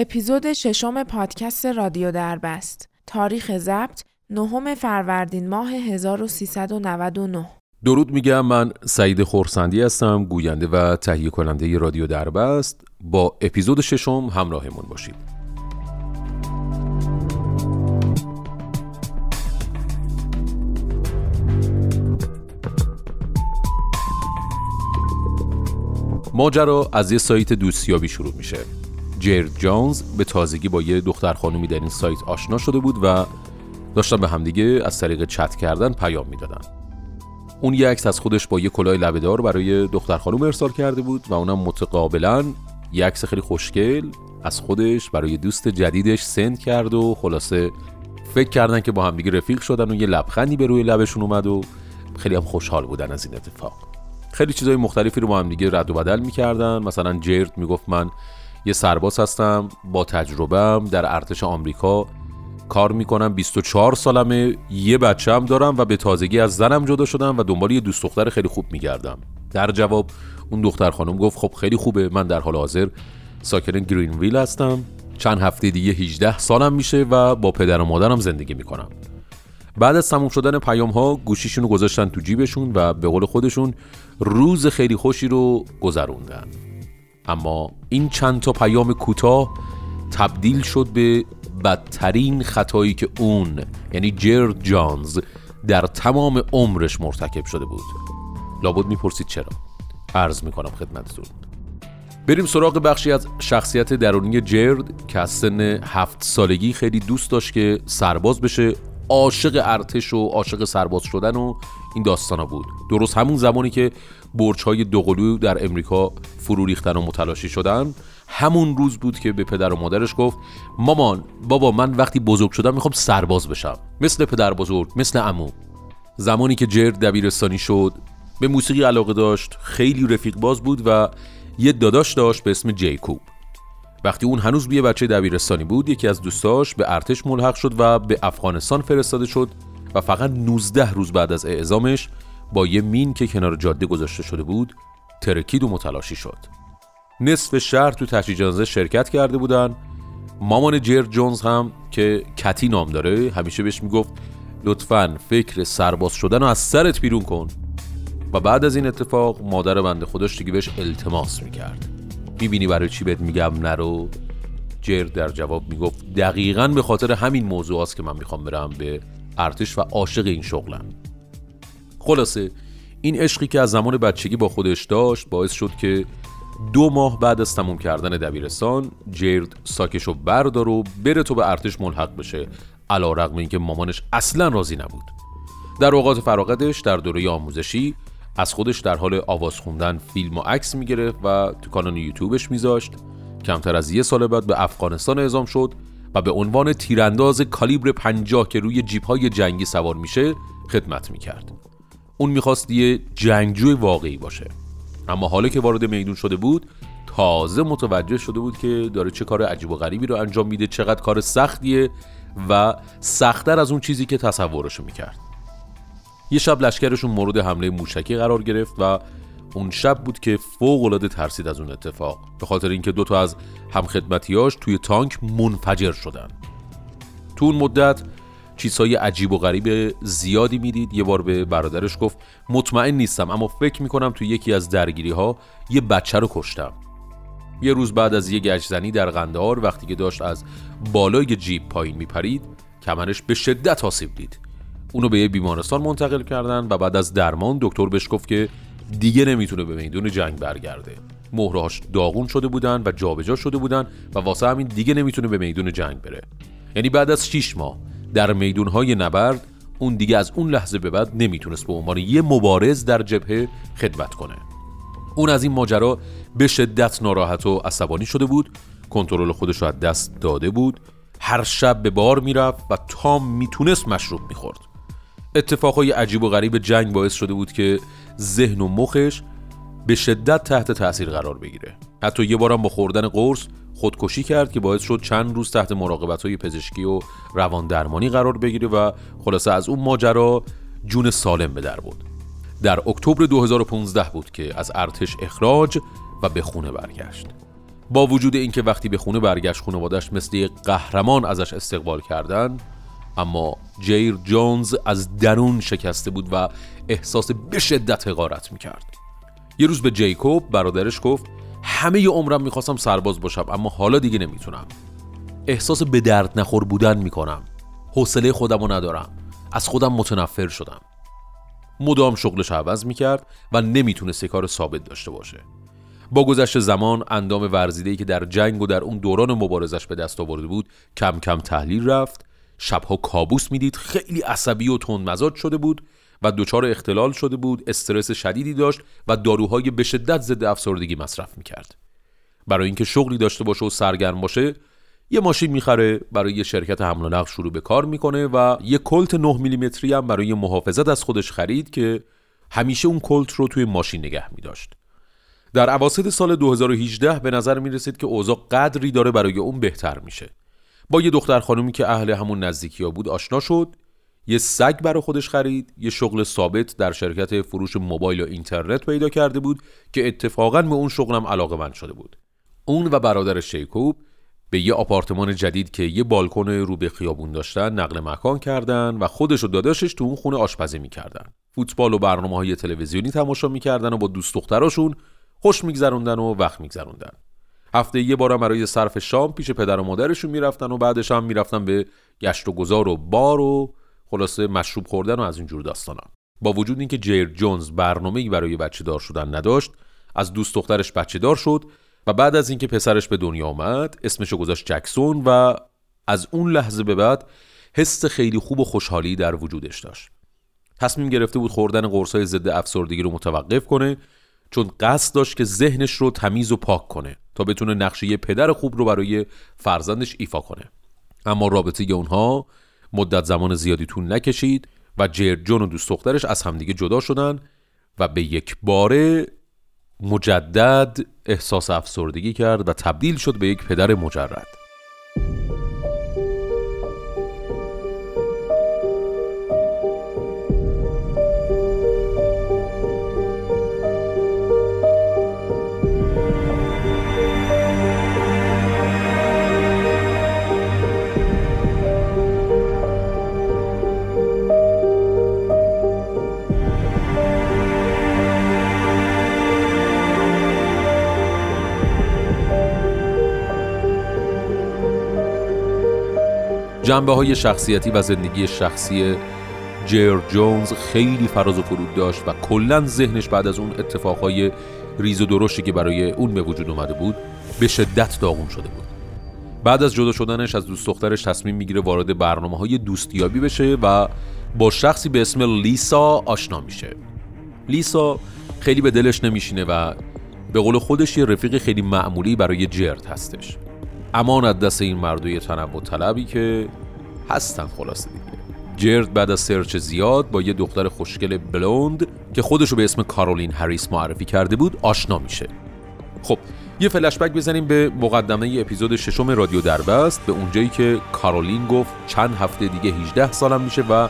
اپیزود ششم پادکست رادیو دربست. تاریخ ضبط نهم فروردین ماه 1399 درود میگم من سعید خورسندی هستم گوینده و تهیه کننده رادیو دربست. با اپیزود ششم همراهمون باشید. ماجرا از یه سایت دوستیابی شروع میشه. جرد جانز به تازگی با یه دختر خانومی در این سایت آشنا شده بود و داشتن به همدیگه از طریق چت کردن پیام می‌دادن. اون یه عکس از خودش با یه کلاه لبهدار برای دختر خانم ارسال کرده بود و اونم متقابلا یه عکس خیلی خوشگل از خودش برای دوست جدیدش سند کرد و خلاصه فکر کردن که با همدیگه رفیق شدن و یه لبخندی به روی لبشون اومد و خیلی هم خوشحال بودن از این اتفاق. خیلی چیزای مختلفی رو با هم دیگه رد و بدل می‌کردن. مثلا جرد می‌گفت من یه سرباز هستم با تجربهم در ارتش آمریکا. کار می‌کنم 24 سالمه یه بچه هم دارم و به تازگی از زنم جدا شدم و دنبال یه دوست دختر خیلی خوب میگردم. در جواب اون دختر خانم گفت خب خیلی خوبه من در حال حاضر ساکن گرینویل هستم. چند هفته دیگه 18 سالم میشه و با پدر و مادرم زندگی می‌کنم. بعد از تموم شدن پیام ها گوشیشون رو گذاشتن تو جیبشون و به قول خودشون روز خیلی خوشی رو گذروندن. اما این چند تا پیام کوتاه تبدیل شد به بدترین خطایی که اون یعنی جرد جانز در تمام عمرش مرتکب شده بود. لابد می‌پرسید چرا؟ عرض می‌کنم خدمتتون. بریم سراغ بخشی از شخصیت درونی جرد که از سن هفت سالگی خیلی دوست داشت که سرباز بشه عاشق ارتش و عاشق سرباز شدن و این داستانا بود. درست همون زمانی که برج های دوقلو در امریکا فرو ریختن و متلاشی شدن همون روز بود که به پدر و مادرش گفت مامان بابا من وقتی بزرگ شدم می‌خوام سرباز بشم. مثل پدر بزرگ مثل امو زمانی که جرد دبیرستانی شد به موسیقی علاقه داشت خیلی رفیق باز بود و یه داداش داشت به اسم جیکوب. وقتی اون هنوز بیه بچه دبیرستانی بود یکی از دوستاش به ارتش ملحق شد و به افغانستان فرستاده شد. و فقط 19 روز بعد از اعزامش با یه مین که کنار جاده گذاشته شده بود ترکید و متلاشی شد. نصف شهر تو تشییع جنازه شرکت کرده بودن. مامان جر جونز هم که کتی نام داره همیشه بهش می‌گفت لطفا فکر سرباز شدن رو از سرت بیرون کن. و بعد از این اتفاق مادر بنده خودش دیگه بهش التماس می‌کرد. می‌بینی برای چی بهت میگم نرو؟ جر در جواب می‌گفت دقیقا به خاطر همین موضوع است که من می‌خوام برم به ارتش و عاشق این شغلم. خلاصه این عشقی که از زمان بچگی با خودش داشت باعث شد که دو ماه بعد از تموم کردن دبیرستان جرد ساکشو بردار و بره تو به ارتش ملحق بشه علا رقم اینکه مامانش اصلا راضی نبود. در اوقات فراغتش در دوره آموزشی از خودش در حال آواز خوندن فیلم و عکس می‌گرفت و تو کانال یوتیوبش میذاشت. کمتر از یه سال بعد به افغانستان اعزام شد و به عنوان تیرانداز کالیبر 50 که روی جیپ های جنگی سوار میشه خدمت می‌کرد. اون می‌خواست یه جنگجوی واقعی باشه. اما حالا که وارد میدون شده بود تازه متوجه شده بود که داره چه کار عجیب و غریبی رو انجام میده چقدر کار سختیه و سختتر از اون چیزی که تصورشو می‌کرد. یه شب لشکرشون مورد حمله موشکی قرار گرفت و اون شب بود که فوق العاده ترسید از اون اتفاق. به خاطر اینکه دو تا از همخدمتیاش توی تانک منفجر شدن. تو اون مدت چیزهای عجیب و غریب زیادی می‌دید. یه بار به برادرش گفت مطمئن نیستم اما فکر می‌کنم تو یکی از درگیری ها یه بچه رو کشتم. یه روز بعد از یه گشتزنی در قندهار وقتی که داشت از بالای جیب پایین میپرید کمرش به شدت آسیب دید. اونو به یه بیمارستان منتقل کردن و بعد از درمان دکتر بهش گفت که دیگه نمی‌تونه به میدون جنگ برگرده. مهرهاش داغون شده بودن و جابجا شده بودن و واسه همین دیگه نمی‌تونه به میدون جنگ بره. یعنی بعد از 6 ماه در میدونهای نبرد اون دیگه از اون لحظه به بعد نمی‌تونست به عنوان یه مبارز در جبهه خدمت کنه. اون از این ماجرا به شدت ناراحت و عصبانی شده بود کنترل خودش رو از دست داده بود هر شب به بار می‌رفت و تام می‌تونست مشروب می‌خورد. اتفاقای عجیب و غریب جنگ باعث شده بود که ذهن و مخش به شدت تحت تاثیر قرار بگیره. حتی یه بارم با خوردن قرص خودکشی کرد که باعث شد چند روز تحت مراقبت های پزشکی و روان درمانی قرار بگیره و خلاصه از اون ماجرا جون سالم به در بود در اکتبر 2015 بود که از ارتش اخراج و به خونه برگشت. با وجود اینکه وقتی به خونه برگشت خانوادش مثل قهرمان ازش استقبال کردن اما جیر جونز از درون شکسته بود و احساس به شدت حقارت می‌کرد. یه روز به جیکوب برادرش گفت همه ی عمرم می‌خواستم سرباز باشم اما حالا دیگه نمی‌تونم. احساس به درد نخور بودن می‌کنم. حوصله خودم رو ندارم. از خودم متنفر شدم. مدام شغلش عوض می‌کرد و نمی‌تونست کار ثابت داشته باشه. با گذشت زمان اندام ورزیده‌ای که در جنگ و در اون دوران مبارزش به دست آورده بود کم کم تحلیل رفت شبها کابوس می‌دید خیلی عصبی و تندمزاج شده بود و دچار اختلال شده بود استرس شدیدی داشت و داروهای به شدت ضد افسردگی مصرف می‌کرد. برای اینکه شغلی داشته باشه و سرگرم باشه یه ماشین می‌خره برای یه شرکت حمل و نقل شروع به کار می‌کنه و یه کلت 9 میلیمتری هم برای محافظت از خودش خرید که همیشه اون کلت رو توی ماشین نگه میداشت. در عواسط سال 2018 به نظر می رسید که اوضاع قدری داره برای اون بهتر میشه. با یه دختر خانومی که اهل همون نزدیکی ها بود آشنا شد یه سگ برای خودش خرید یه شغل ثابت در شرکت فروش موبایل و اینترنت پیدا کرده بود که اتفاقا به اون شغلم علاقه من شده بود. اون و برادر شیکوب به یه آپارتمان جدید که یه بالکن رو به خیابون داشتن نقل مکان کردن و خودش و داداشش تو اون خونه آشپزی می‌کردن. فوتبال و برنامه های تلویزیونی تماشا می‌کردن و با دوست دختراشون خوش میگذروندن و وقت میگذروندن. هفته یه بارم برای صرف شام پیش پدر و مادرشون می‌رفتن و بعدش هم می‌رفتن به گشت و گذار و بار و خلاصه مشروب خوردن و از اینجور داستانا با وجود اینکه جیر جونز برنامه‌ای برای بچه دار شدن نداشت از دوست دخترش بچه دار شد و بعد از اینکه پسرش به دنیا آمد اسمشو گذاشت جکسون و از اون لحظه به بعد حس خیلی خوب و خوشحالی در وجودش داشت. تصمیم گرفته بود خوردن قرصای ضد افسردگی رو متوقف کنه چون قصد داشت که ذهنش رو تمیز و پاک کنه. تا بتونه نقشه پدر خوب رو برای فرزندش ایفا کنه. اما رابطه اونها مدت زمان زیادی طول نکشید و جون و دوست دخترش از همدیگه جدا شدن و به یک باره مجدد احساس افسردگی کرد و تبدیل شد به یک پدر مجرد. جنبه های شخصیتی و زندگی شخصی جیر جونز خیلی فراز و فرود داشت و کلا ذهنش بعد از اون اتفاقهای ریز و درشتی که برای اون به وجود اومده بود به شدت داغون شده بود. بعد از جدا شدنش از دوست دخترش تصمیم می‌گیره وارد برنامه های دوستیابی بشه و با شخصی به اسم لیسا آشنا میشه. لیسا خیلی به دلش نمیشینه و به قول خودش یه رفیق خیلی معمولی برای جرد هستش. امان از دست این مردوی تنوع طلبی که هستن خلاصه. دیگه جرد بعد از سرچ زیاد با یه دختر خوشگل بلوند که خودشو به اسم کارولین هریس معرفی کرده بود آشنا میشه. خب یه فلشبک بزنیم به مقدمه ای اپیزود ششم رادیو دربست به اونجایی که کارولین گفت چند هفته دیگه 18 سالم میشه و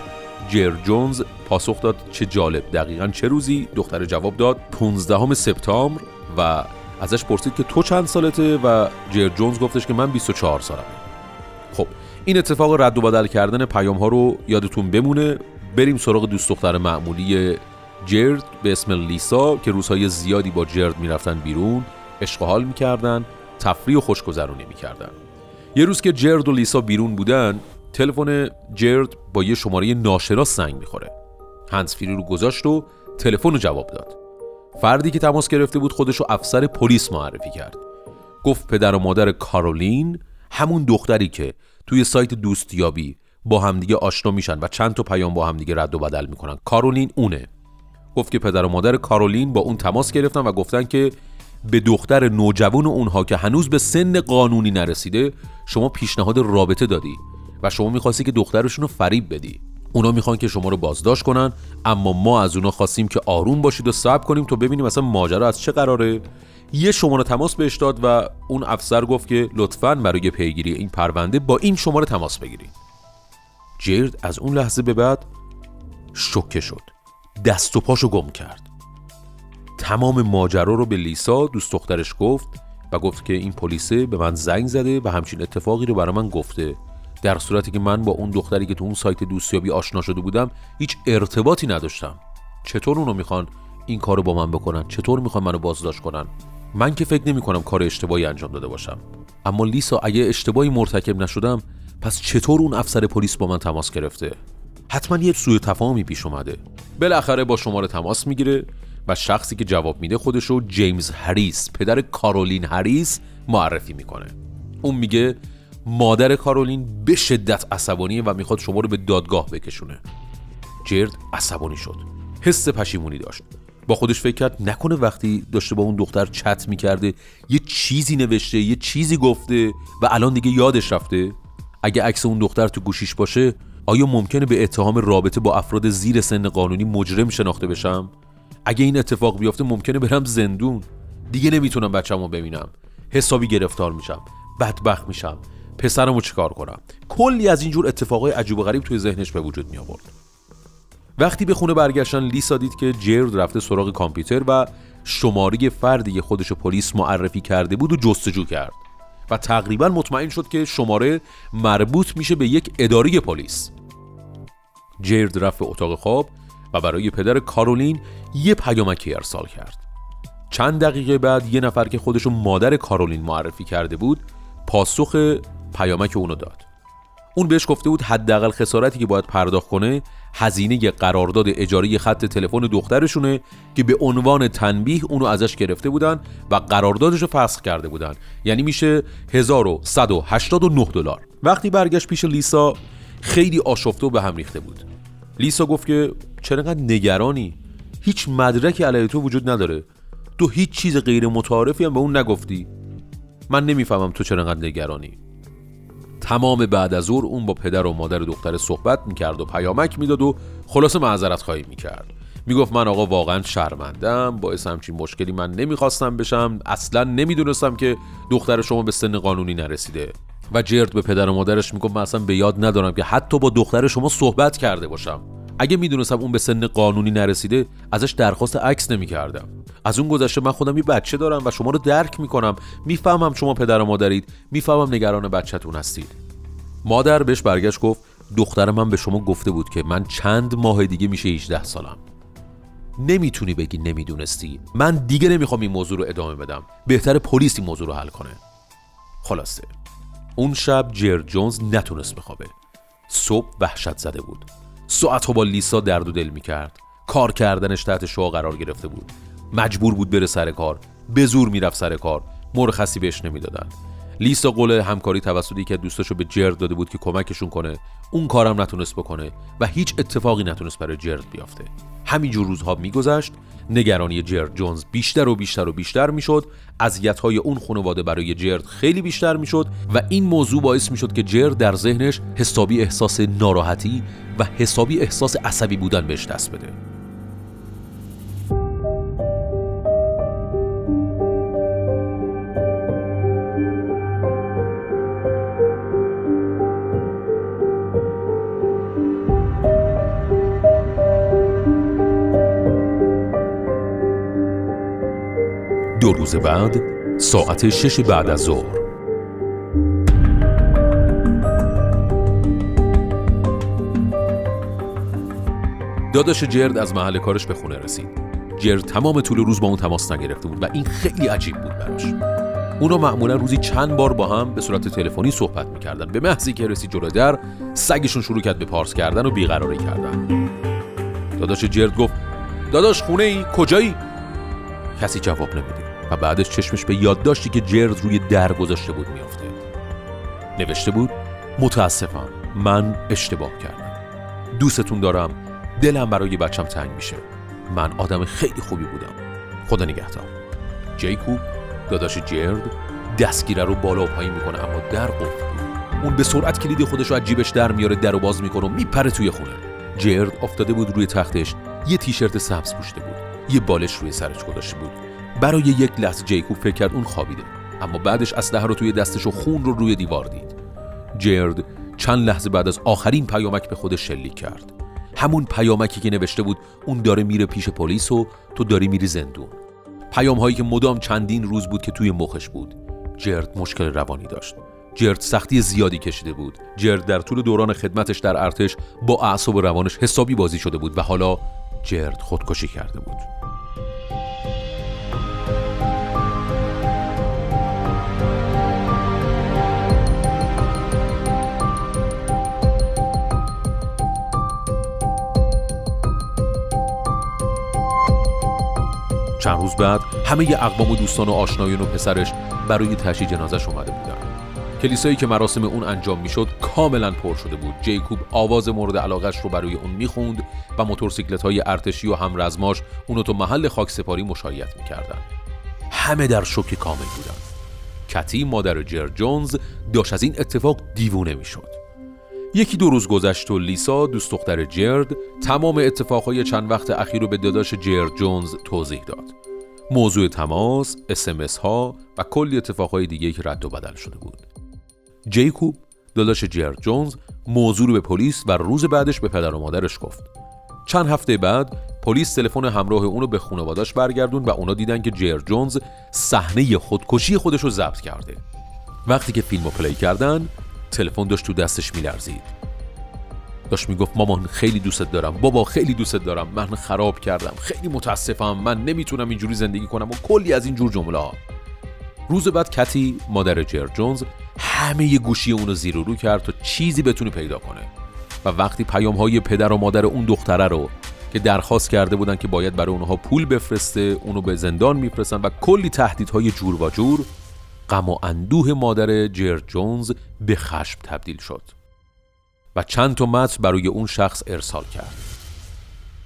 جر جونز پاسخ داد چه جالب. دقیقا چه روزی؟ دختر جواب داد 15 سپتامبر و ازش پرسید که تو چند سالته و جر جونز گفتش که من 24 سالمه. خب این اتفاق رد و بدل کردن پیام ها رو یادتون بمونه. بریم سراغ دوست دختر معمولی جرد به اسم لیسا که روزهای زیادی با جرد می‌رفتن بیرون عشق حال می‌کردن تفریح و خوشگذرونی می‌کردن. یه روز که جرد و لیسا بیرون بودن تلفن جرد با یه شماره ناشناس زنگ می‌خوره. هنسفیری رو گذاشت و تلفن رو جواب داد. فردی که تماس گرفته بود خودشو افسر پلیس معرفی کرد. گفت پدر و مادر کارولین همون دختری که توی سایت دوستیابی با همدیگه آشنا میشن و چند تا پیام با همدیگه رد و بدل می‌کنن. کارولین اونه. گفت که پدر و مادر کارولین با اون تماس گرفتن و گفتن که به دختر نوجوان اونها که هنوز به سن قانونی نرسیده شما پیشنهاد رابطه دادی و شما می‌خواستی که دخترشون رو فریب بدی. اونا می‌خوان که شما رو بازداشت کنن اما ما از اونا خواستیم که آروم باشید و صبر کنیم تا ببینیم مثلا ماجرا از چه قراره. یه شماره تماس بهش داد و اون افسر گفت که لطفا برای پیگیری این پرونده با این شماره تماس بگیرید. جرد از اون لحظه به بعد شوکه شد. دست و پاشو گم کرد. تمام ماجرا رو به لیسا دوست دخترش گفت و گفت که این پلیسه به من زنگ زده و همچین اتفاقی رو برای من گفته. در صورتی که من با اون دختری که تو اون سایت دوستیابی آشنا شده بودم هیچ ارتباطی نداشتم. چطور اونو می‌خوان این کارو با من بکنن؟ چطور می‌خوان منو بازداشت کنن؟ من که فکر نمی کنم کار اشتباهی انجام داده باشم. اما لیسا اگه اشتباهی مرتکب نشدم پس چطور اون افسر پلیس با من تماس گرفته؟ حتما یه سوء تفاهمی پیش اومده. بالاخره با شماره تماس می‌گیره و شخصی که جواب میده خودشو جیمز هریس پدر کارولین هریس معرفی می‌کنه. اون میگه مادر کارولین به شدت عصبانیه و می‌خواد شما رو به دادگاه بکشونه. جرد عصبانی شد. حس پشیمونی داشت. با خودش فکر کرد نکنه وقتی داشته با اون دختر چت می‌کرده یه چیزی نوشته یه چیزی گفته و الان دیگه یادش رفته. اگه عکس اون دختر تو گوشیش باشه آیا ممکنه به اتهام رابطه با افراد زیر سن قانونی مجرم شناخته بشم؟ اگه این اتفاق بیفته ممکنه برم زندون. دیگه نمی‌تونم بچه‌مو ببینم. حسابی گرفتار میشم. بدبخت میشم. پسرمو چیکار کنم؟ کلی از اینجور اتفاقای عجیب و غریب توی ذهنش به وجود می آورد وقتی به خونه برگشتن لیسا دید که جرد رفته سراغ کامپیوتر و شماره فردی که خودش پلیس معرفی کرده بود و جستجو کرد و تقریبا مطمئن شد که شماره مربوط میشه به یک اداره پلیس. جرد رفت به اتاق خواب و برای پدر کارولین یه پیامکی ارسال کرد. چند دقیقه بعد یه نفر که خودشو مادر کارولین معرفی کرده بود پاسخ پیامک اونو داد. اون بهش گفته بود حداقل خسارتی که باید پرداخت کنه هزینه قرارداد اجاره خط تلفن دخترشونه که به عنوان تنبیه اونو ازش گرفته بودن و قراردادش رو فسخ کرده بودن. یعنی میشه 1189 دلار. وقتی برگشت پیش لیسا خیلی آشفته و به هم ریخته بود. لیسا گفت که چرا انقدر نگرانی؟ هیچ مدرکی علیه تو وجود نداره. تو هیچ چیز غیر متعارفی هم به اون نگفتی. من نمی‌فهمم تو چرا انقدر نگرانی. تمام بعد از ظهر اون با پدر و مادر دختر صحبت می‌کرد و پیامک می‌داد و خلاصه معذرت خواهی می‌کرد. می‌گفت من آقا واقعا شرمندم باعث همچین مشکلی من نمی‌خواستم بشم اصلا نمی‌دونستم که دختر شما به سن قانونی نرسیده. و جرد به پدر و مادرش می‌گفت من اصلا به یاد ندارم که حتی با دختر شما صحبت کرده باشم. اگه می‌دونستم اون به سن قانونی نرسیده ازش درخواست عکس نمی‌کردم. از اون گذشته من خودم یه بچه دارم و شما رو درک می‌کنم. می‌فهمم شما پدر و مادرید. می‌فهمم نگران بچهتون هستید. مادر بهش برگشت گفت دختر من به شما گفته بود که من چند ماه دیگه میشه 18 سالم. نمی‌تونی بگی نمی‌دونستی. من دیگه نمی‌خوام این موضوع رو ادامه بدم. بهتر پلیس این موضوع رو حل کنه. خلاصه. اون شب جر جونز نتونست بخوابه. صبح وحشت زده بود. ساعتها با لیسا درد و دل می‌کرد. کار کردنش تحت شعا قرار گرفته بود. مجبور بود بره سر کار. به زور می‌رفت سر کار. مرخصی بهش نمی‌دادن. لیسا قول همکاری توسط یکی از دوستاشو به جرد داده بود که کمکشون کنه اون کارم نتونست بکنه و هیچ اتفاقی نتونست برای جرد بیافته. همینجور روزها میگذشت نگرانی جرد جونز بیشتر و بیشتر و بیشتر می‌شد اذیت‌های اون خانواده برای جرد خیلی بیشتر می‌شد و این موضوع باعث می‌شد که جرد در ذهنش حسابی احساس ناراحتی و حسابی احساس عصبی بودن بهش دست بده. روز بعد ساعت شش بعد از ظهر. داداش جرد از محل کارش به خونه رسید. جرد تمام طول روز با اون تماس نگرفته بود و این خیلی عجیب بود براش. اونا معمولا روزی چند بار با هم به صورت تلفنی صحبت می‌کردن. به محضی که رسید جلو در سگشون شروع کرد به پارس کردن و بیقراری کردن. داداش جرد گفت داداش خونه ای کجایی؟ کسی جواب نمیده و بعدش چشمش به یادداشتی که جرد روی در گذاشته بود میافته. نوشته بود متاسفم من اشتباه کردم. دوستتون دارم دلم برای بچم تنگ میشه. من آدم خیلی خوبی بودم. خدا نگهدار. جیکوب داداش جرد دستگیره رو بالا و پایین می‌کنه اما در قفل. اون به سرعت کلید خودش رو از جیبش در میاره در و باز می‌کنه و میپره توی خونه. جرد افتاده بود روی تختش. یه تیشرت سبز پوشته بود. یه بالش روی سرش گذاشته بود. برای یک لحظه جیکوب فکر کرد اون خوابیده. اما بعدش اسلحه رو توی دستش و خون رو روی دیوار دید. جرد چند لحظه بعد از آخرین پیامک به خودش شلیک کرد. همون پیامکی که نوشته بود اون داره میره پیش پلیس و تو داری میری زندون. پیام هایی که مدام چندین روز بود که توی مخش بود. جرد مشکل روانی داشت. جرد سختی زیادی کشیده بود. جرد در طول دوران خدمتش در ارتش با اعصاب روانش حسابی بازی شده بود و حالا جرد خودکشی کرده بود. چند روز بعد همه اقوام و دوستان و آشنایان و پسرش برای تشییع جنازش اومده بودن کلیسایی که مراسم اون انجام می‌شد کاملا پر شده بود. جیکوب آواز مورد علاقش رو برای اون می‌خوند و موتورسیکلت های ارتشی و همرزماش اونو تو محل خاک سپاری مشایعت می‌کردن همه در شوک کامل بودن کتی مادر جر جونز داشت از این اتفاق دیوونه می‌شد. یکی دو روز گذشت و لیسا دوست دختر جرد تمام اتفاقهای چند وقت اخیر رو به داداش جرد جونز توضیح داد. موضوع تماس، اسمس ها و کلی اتفاقهای دیگه که رد و بدل شده بود. جیکوب داداش جرد جونز موضوع رو به پلیس و روز بعدش به پدر و مادرش گفت. چند هفته بعد پلیس تلفن همراه اونو به خانواداش برگردون و اونا دیدن که جر جونز صحنه خودکشی خودش رو ضبط کرده. وقتی که فیلم رو پلی کردن تلفن داشت تو دستش میلرزید. داشت می‌گفت مامان خیلی دوستت دارم. بابا خیلی دوستت دارم. من خراب کردم. خیلی متاسفم. من نمی‌تونم اینجوری زندگی کنم و کلی از این جور جمله روز بعد کتی مادر جر جونز همه گوشی اونو زیر و رو کرد تا چیزی بتونه پیدا کنه. و وقتی پیام های پدر و مادر اون دختره رو که درخواست کرده بودن که باید برای اونها پول بفرسته اونو به زندان میفرستن و کلی تهدیدهای جور و جور غم و اندوه مادر جر جونز به خشم تبدیل شد و چند تا متن برای اون شخص ارسال کرد.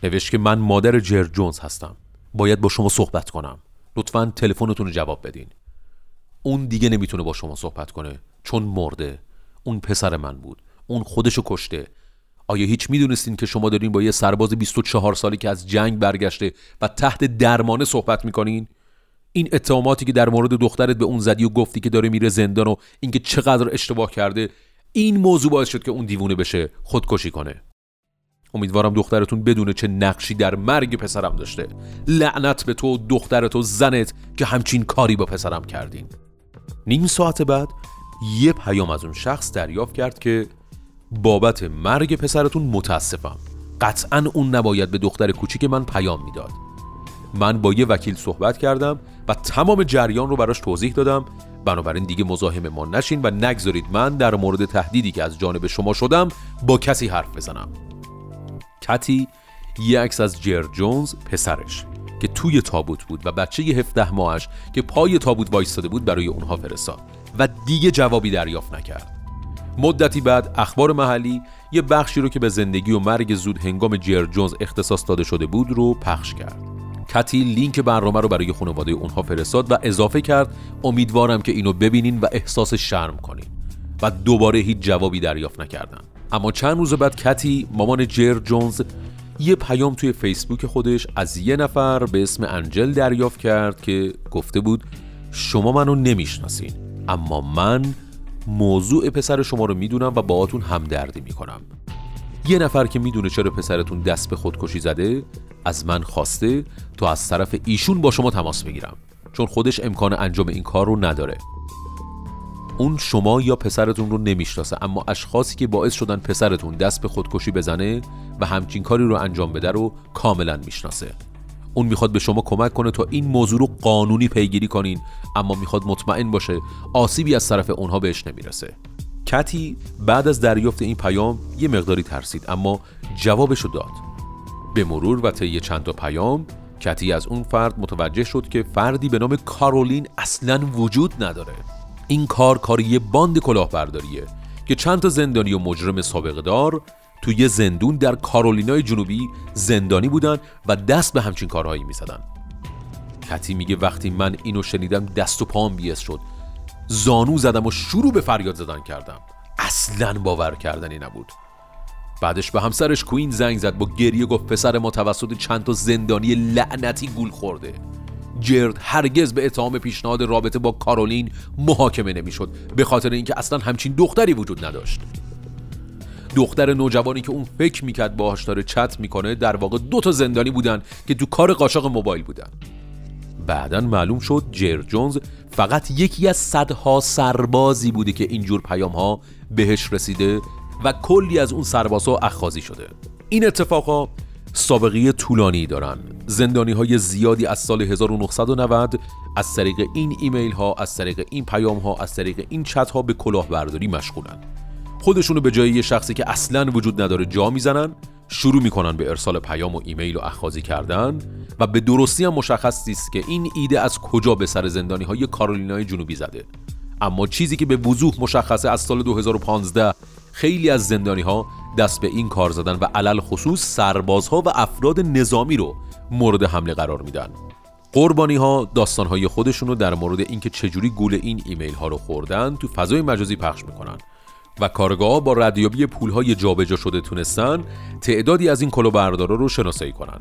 نوشت که من مادر جر جونز هستم. باید با شما صحبت کنم. لطفا تلفنتون رو جواب بدین. اون دیگه نمی‌تونه با شما صحبت کنه چون مرده. اون پسر من بود. اون خودشو کشته. آیا هیچ می‌دونستین که شما دارین با یه سرباز 24 سالی که از جنگ برگشته و تحت درمانه صحبت می‌کنین؟ این اتهاماتی که در مورد دخترت به اون زدی و گفتی که داره میره زندان و اینکه چقدر اشتباه کرده این موضوع باعث شد که اون دیوونه بشه خودکشی کنه. امیدوارم دخترتون بدونه چه نقشی در مرگ پسرم داشته. لعنت به تو دخترت و زنت که همچین کاری با پسرم کردین. نیم ساعت بعد یه پیام از اون شخص دریافت کرد که بابت مرگ پسرتون متاسفم. قطعا اون نباید به دختر کوچیک من پیام می‌داد. من با یه وکیل صحبت کردم و تمام جریان رو براش توضیح دادم. بنابراین دیگه مزاحم ما نشین و نگذارید من در مورد تهدیدی که از جانب شما شدم با کسی حرف بزنم. کتی یه عکس از جر جونز پسرش که توی تابوت بود و بچه 17 ماهش که پای تابوت وایستاده بود برای اونها فرستاد و دیگه جوابی دریافت نکرد. مدتی بعد اخبار محلی یه بخشی رو که به زندگی و مرگ زود هنگام جر جونز اختصاص داده شده بود رو پخش کرد. کتی لینک برنامه رو برای خانواده اونها فرستاد و اضافه کرد امیدوارم که اینو ببینین و احساس شرم کنین. و دوباره هیچ جوابی دریافت نکردن. اما چند روز بعد کتی مامان جر جونز یه پیام توی فیسبوک خودش از یه نفر به اسم انجل دریافت کرد که گفته بود شما منو نمی‌شناسین اما من موضوع پسر شما رو می‌دونم و باهاتون همدردی می‌کنم. یه نفر که می‌دونه چرا پسرتون دست به خودکشی زده از من خواسته تا از طرف ایشون با شما تماس بگیرم. چون خودش امکان انجام این کار رو نداره. اون شما یا پسرتون رو نمی‌شناسه اما اشخاصی که باعث شدن پسرتون دست به خودکشی بزنه و همچین کاری رو انجام بده رو کاملا می‌شناسه. اون می‌خواد به شما کمک کنه تا این موضوع رو قانونی پیگیری کنین اما می‌خواد مطمئن باشه آسیبی از طرف اونها بهش نمی‌رسه. کتی بعد از دریافت این پیام یه مقداری ترسید اما جوابشو داد. به مرور و طی چند تا پیام کتی از اون فرد متوجه شد که فردی به نام کارولین اصلا وجود نداره. این کار کاری یه باند کلاهبرداریه که چند تا زندانی و مجرم سابقه دار توی زندون در کارولینای جنوبی زندانی بودن و دست به همچین کارهایی می‌زدن. کتی میگه وقتی من اینو شنیدم دست و پام بیس شد. زانو زدم و شروع به فریاد زدن کردم. اصلا باور کردنی نبود. بعدش به همسرش کوین زنگ زد با گریه گفت پسر ما توسط چند تا زندانی لعنتی گول خورده. جرد هرگز به اتهام پیشنهاد رابطه با کارولین محاکمه نمی‌شد به خاطر اینکه اصلا همچین دختری وجود نداشت. دختر نوجوانی که اون فکر می‌کرد باهاش داره چت می‌کنه در واقع دو تا زندانی بودن که تو کار قاچاق موبایل بودن. بعدا معلوم شد جر جونز فقط یکی از صدها سربازی بوده که اینجور پیام ها بهش رسیده و کلی از اون سربازها اخخازی شده. این اتفاقا سابقه طولانی دارن. زندانی های زیادی از سال 1990 از طریق این ایمیل ها از طریق این پیام ها از طریق این چت ها به کلاهبرداری مشغولن. خودشونو به جای یه شخصی که اصلا وجود نداره جا می‌زنن شروع می‌کنن به ارسال پیام و ایمیل و اخخازی کردن و به درستی هم مشخص است که این ایده از کجا به سر زندانی های کارولینای جنوبی زده. اما چیزی که به وضوح مشخصه از سال 2015 خیلی از زندانی ها دست به این کار زدن و علل خصوص سربازها و افراد نظامی رو مورد حمله قرار میدن. قربانی ها داستان های خودشون رو در مورد اینکه چجوری گول این ایمیل ها رو خوردن تو فضای مجازی پخش می‌کنن. و کارگاه با ردیابی پول های جابجا شده تونستن تعدادی از این کلاهبردارا رو شناسایی کنن.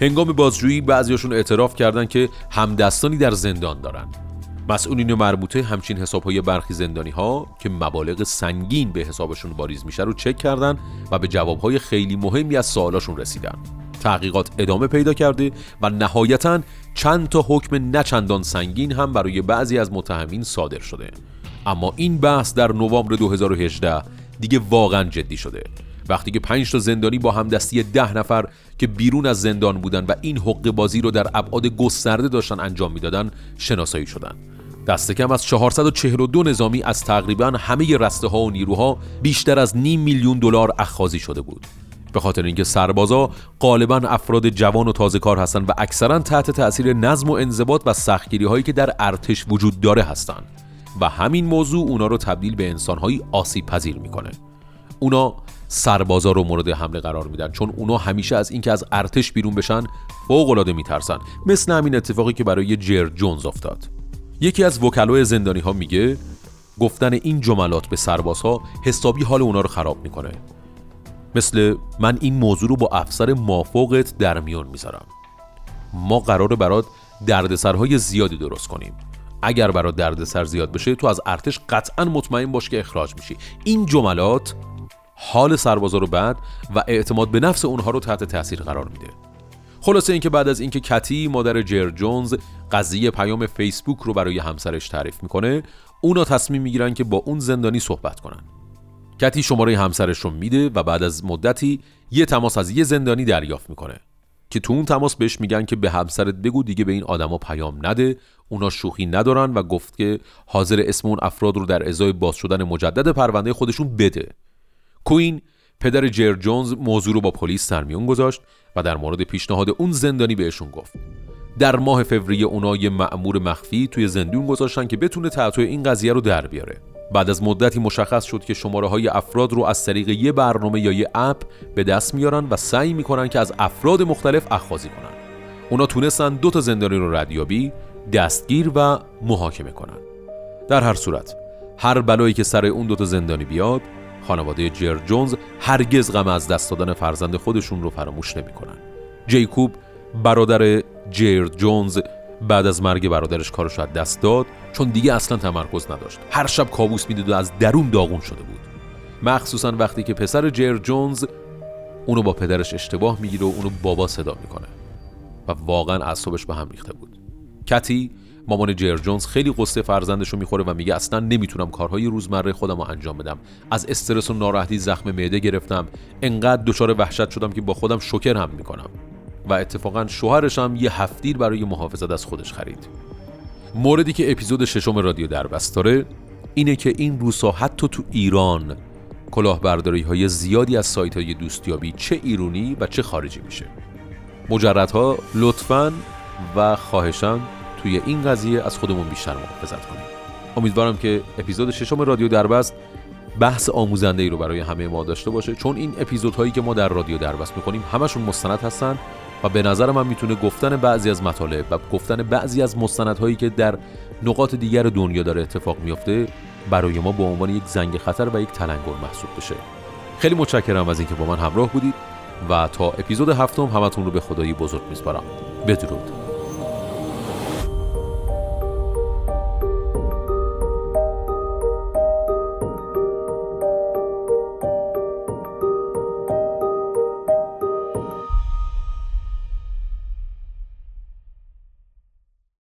هنگام بازجویی بعضیاشون اعتراف کردند که همدستانی در زندان دارن. مسئولین مربوطه همچین حساب های برخی زندانی ها که مبالغ سنگین به حسابشون باریز میشه رو چک کردن و به جواب های خیلی مهمی از سوالاشون رسیدن. تحقیقات ادامه پیدا کرده و نهایتا چند تا حکم نچندان سنگین هم برای بعضی از متهمین صادر شده. اما این بحث در نوامبر 2018 دیگه واقعا جدی شده. وقتی که 5 تا زندانی با همدستی ده نفر که بیرون از زندان بودن و این حق بازی رو در ابعاد گسترده داشتن انجام می‌دادن شناسایی شدن. دست کم از 442 نظامی از تقریبا همه رسته ها و نیروها بیشتر از نیم میلیون دلار اخخازی شده بود. به خاطر اینکه سربازا غالبا افراد جوان و تازه کار هستند و اکثرا تحت تاثیر نظم و انضباط و سختگیری هایی که در ارتش وجود داره هستند و همین موضوع اونا رو تبدیل به انسانهایی آسیب پذیر می‌کنه. اونا سربازا رو مورد حمله قرار میدن چون اونا همیشه از اینکه از ارتش بیرون بشن فوق العاده میترسن. مثل همین اتفاقی که برای جر جونز افتاد. یکی از وکلای زندانی ها میگه گفتن این جملات به سربازها حسابی حال اونا رو خراب می‌کنه. مثل من این موضوع رو با افسر مافوقت در میون می‌ذارم. ما قراره برات دردسرهای زیادی درست کنیم. اگر برات دردسر زیاد بشه تو از ارتش قطعا مطمئن باش که اخراج میشی. این جملات حال سربازا رو بد و اعتماد به نفس اونها رو تحت تاثیر قرار میده. خلاصه اینکه بعد از اینکه کتی مادر جر جونز قضیه پیام فیسبوک رو برای همسرش تعریف می‌کنه اونا تصمیم می‌گیرن که با اون زندانی صحبت کنن. کتی شماره همسرش رو میده و بعد از مدتی یه تماس از یه زندانی دریافت می‌کنه. که تو اون تماس بهش میگن که به همسرت بگو دیگه به این آدما پیام نده اونا شوخی ندارن و گفت که حاضر اسم اون افراد رو در ازای باز شدن مجدد پرونده خودشون بده. کوین پدر جر جونز موضوع رو با پلیس در میون گذاشت و در مورد پیشنهاد اون زندانی بهشون گفت. در ماه فوریه اونا یه مأمور مخفی توی زندون گذاشتن که بتونه تعطیل این قضیه رو در بیاره. بعد از مدتی مشخص شد که شماره های افراد رو از طریق یه برنامه یا یه اپ به دست میارن و سعی می‌کنن که از افراد مختلف اخخازی کنن اونا تونستن دو تا زندانی رو ردیابی دستگیر و محاکمه کنن در هر صورت هر بلایی که سر اون دوتا زندانی بیاد خانواده جر جونز هرگز غم از دست دادن فرزند خودشون رو فراموش نمی‌کنن. جیکوب برادر جر جونز بعد از مرگ برادرش کارش از دست داد چون دیگه اصلا تمرکز نداشت. هر شب کابوس می‌دید و از درون داغون شده بود. مخصوصا وقتی که پسر جر جونز اونو با پدرش اشتباه می‌گیره و اونو بابا صدا می‌کنه. و واقعا اعصابش به هم ریخته بود. کتی مامان جر جونز خیلی قصه فرزندش رو می‌خوره و میگه اصلا نمی‌تونم کارهای روزمره خودم رو انجام بدم. از استرس و ناراحتی زخم معده گرفتم. انقدر دچار وحشت شدم که با خودم شکر هم می‌کنم. و اتفاقا شوهرش هم یه هفتیر برای محافظت از خودش خرید. موردی که اپیزود ششم رادیو در داره اینه که این روزها حتی تو ایران کلاهبرداری های زیادی از سایت های دوستیابی چه ایرونی و چه خارجی میشه. مجردها لطفا و خواهشان توی این قضیه از خودمون بیشتر محافظت کنیم. امیدوارم که اپیزود ششم رادیو دربست بحث آموزنده ای رو برای همه ما داشته باشه چون این اپیزودهایی که ما در رادیو دربست می‌کنیم همشون مستند هستن و به نظر من می‌تونه گفتن بعضی از مطالب و گفتن بعضی از مستندهایی که در نقاط دیگر دنیا داره اتفاق میافته برای ما به عنوان یک زنگ خطر و یک تلنگر محسوب بشه. خیلی متشکرم از اینکه با من همراه بودید و تا اپیزود هفتم همتون رو به خدایی بزرگ میسپارم. بدرود.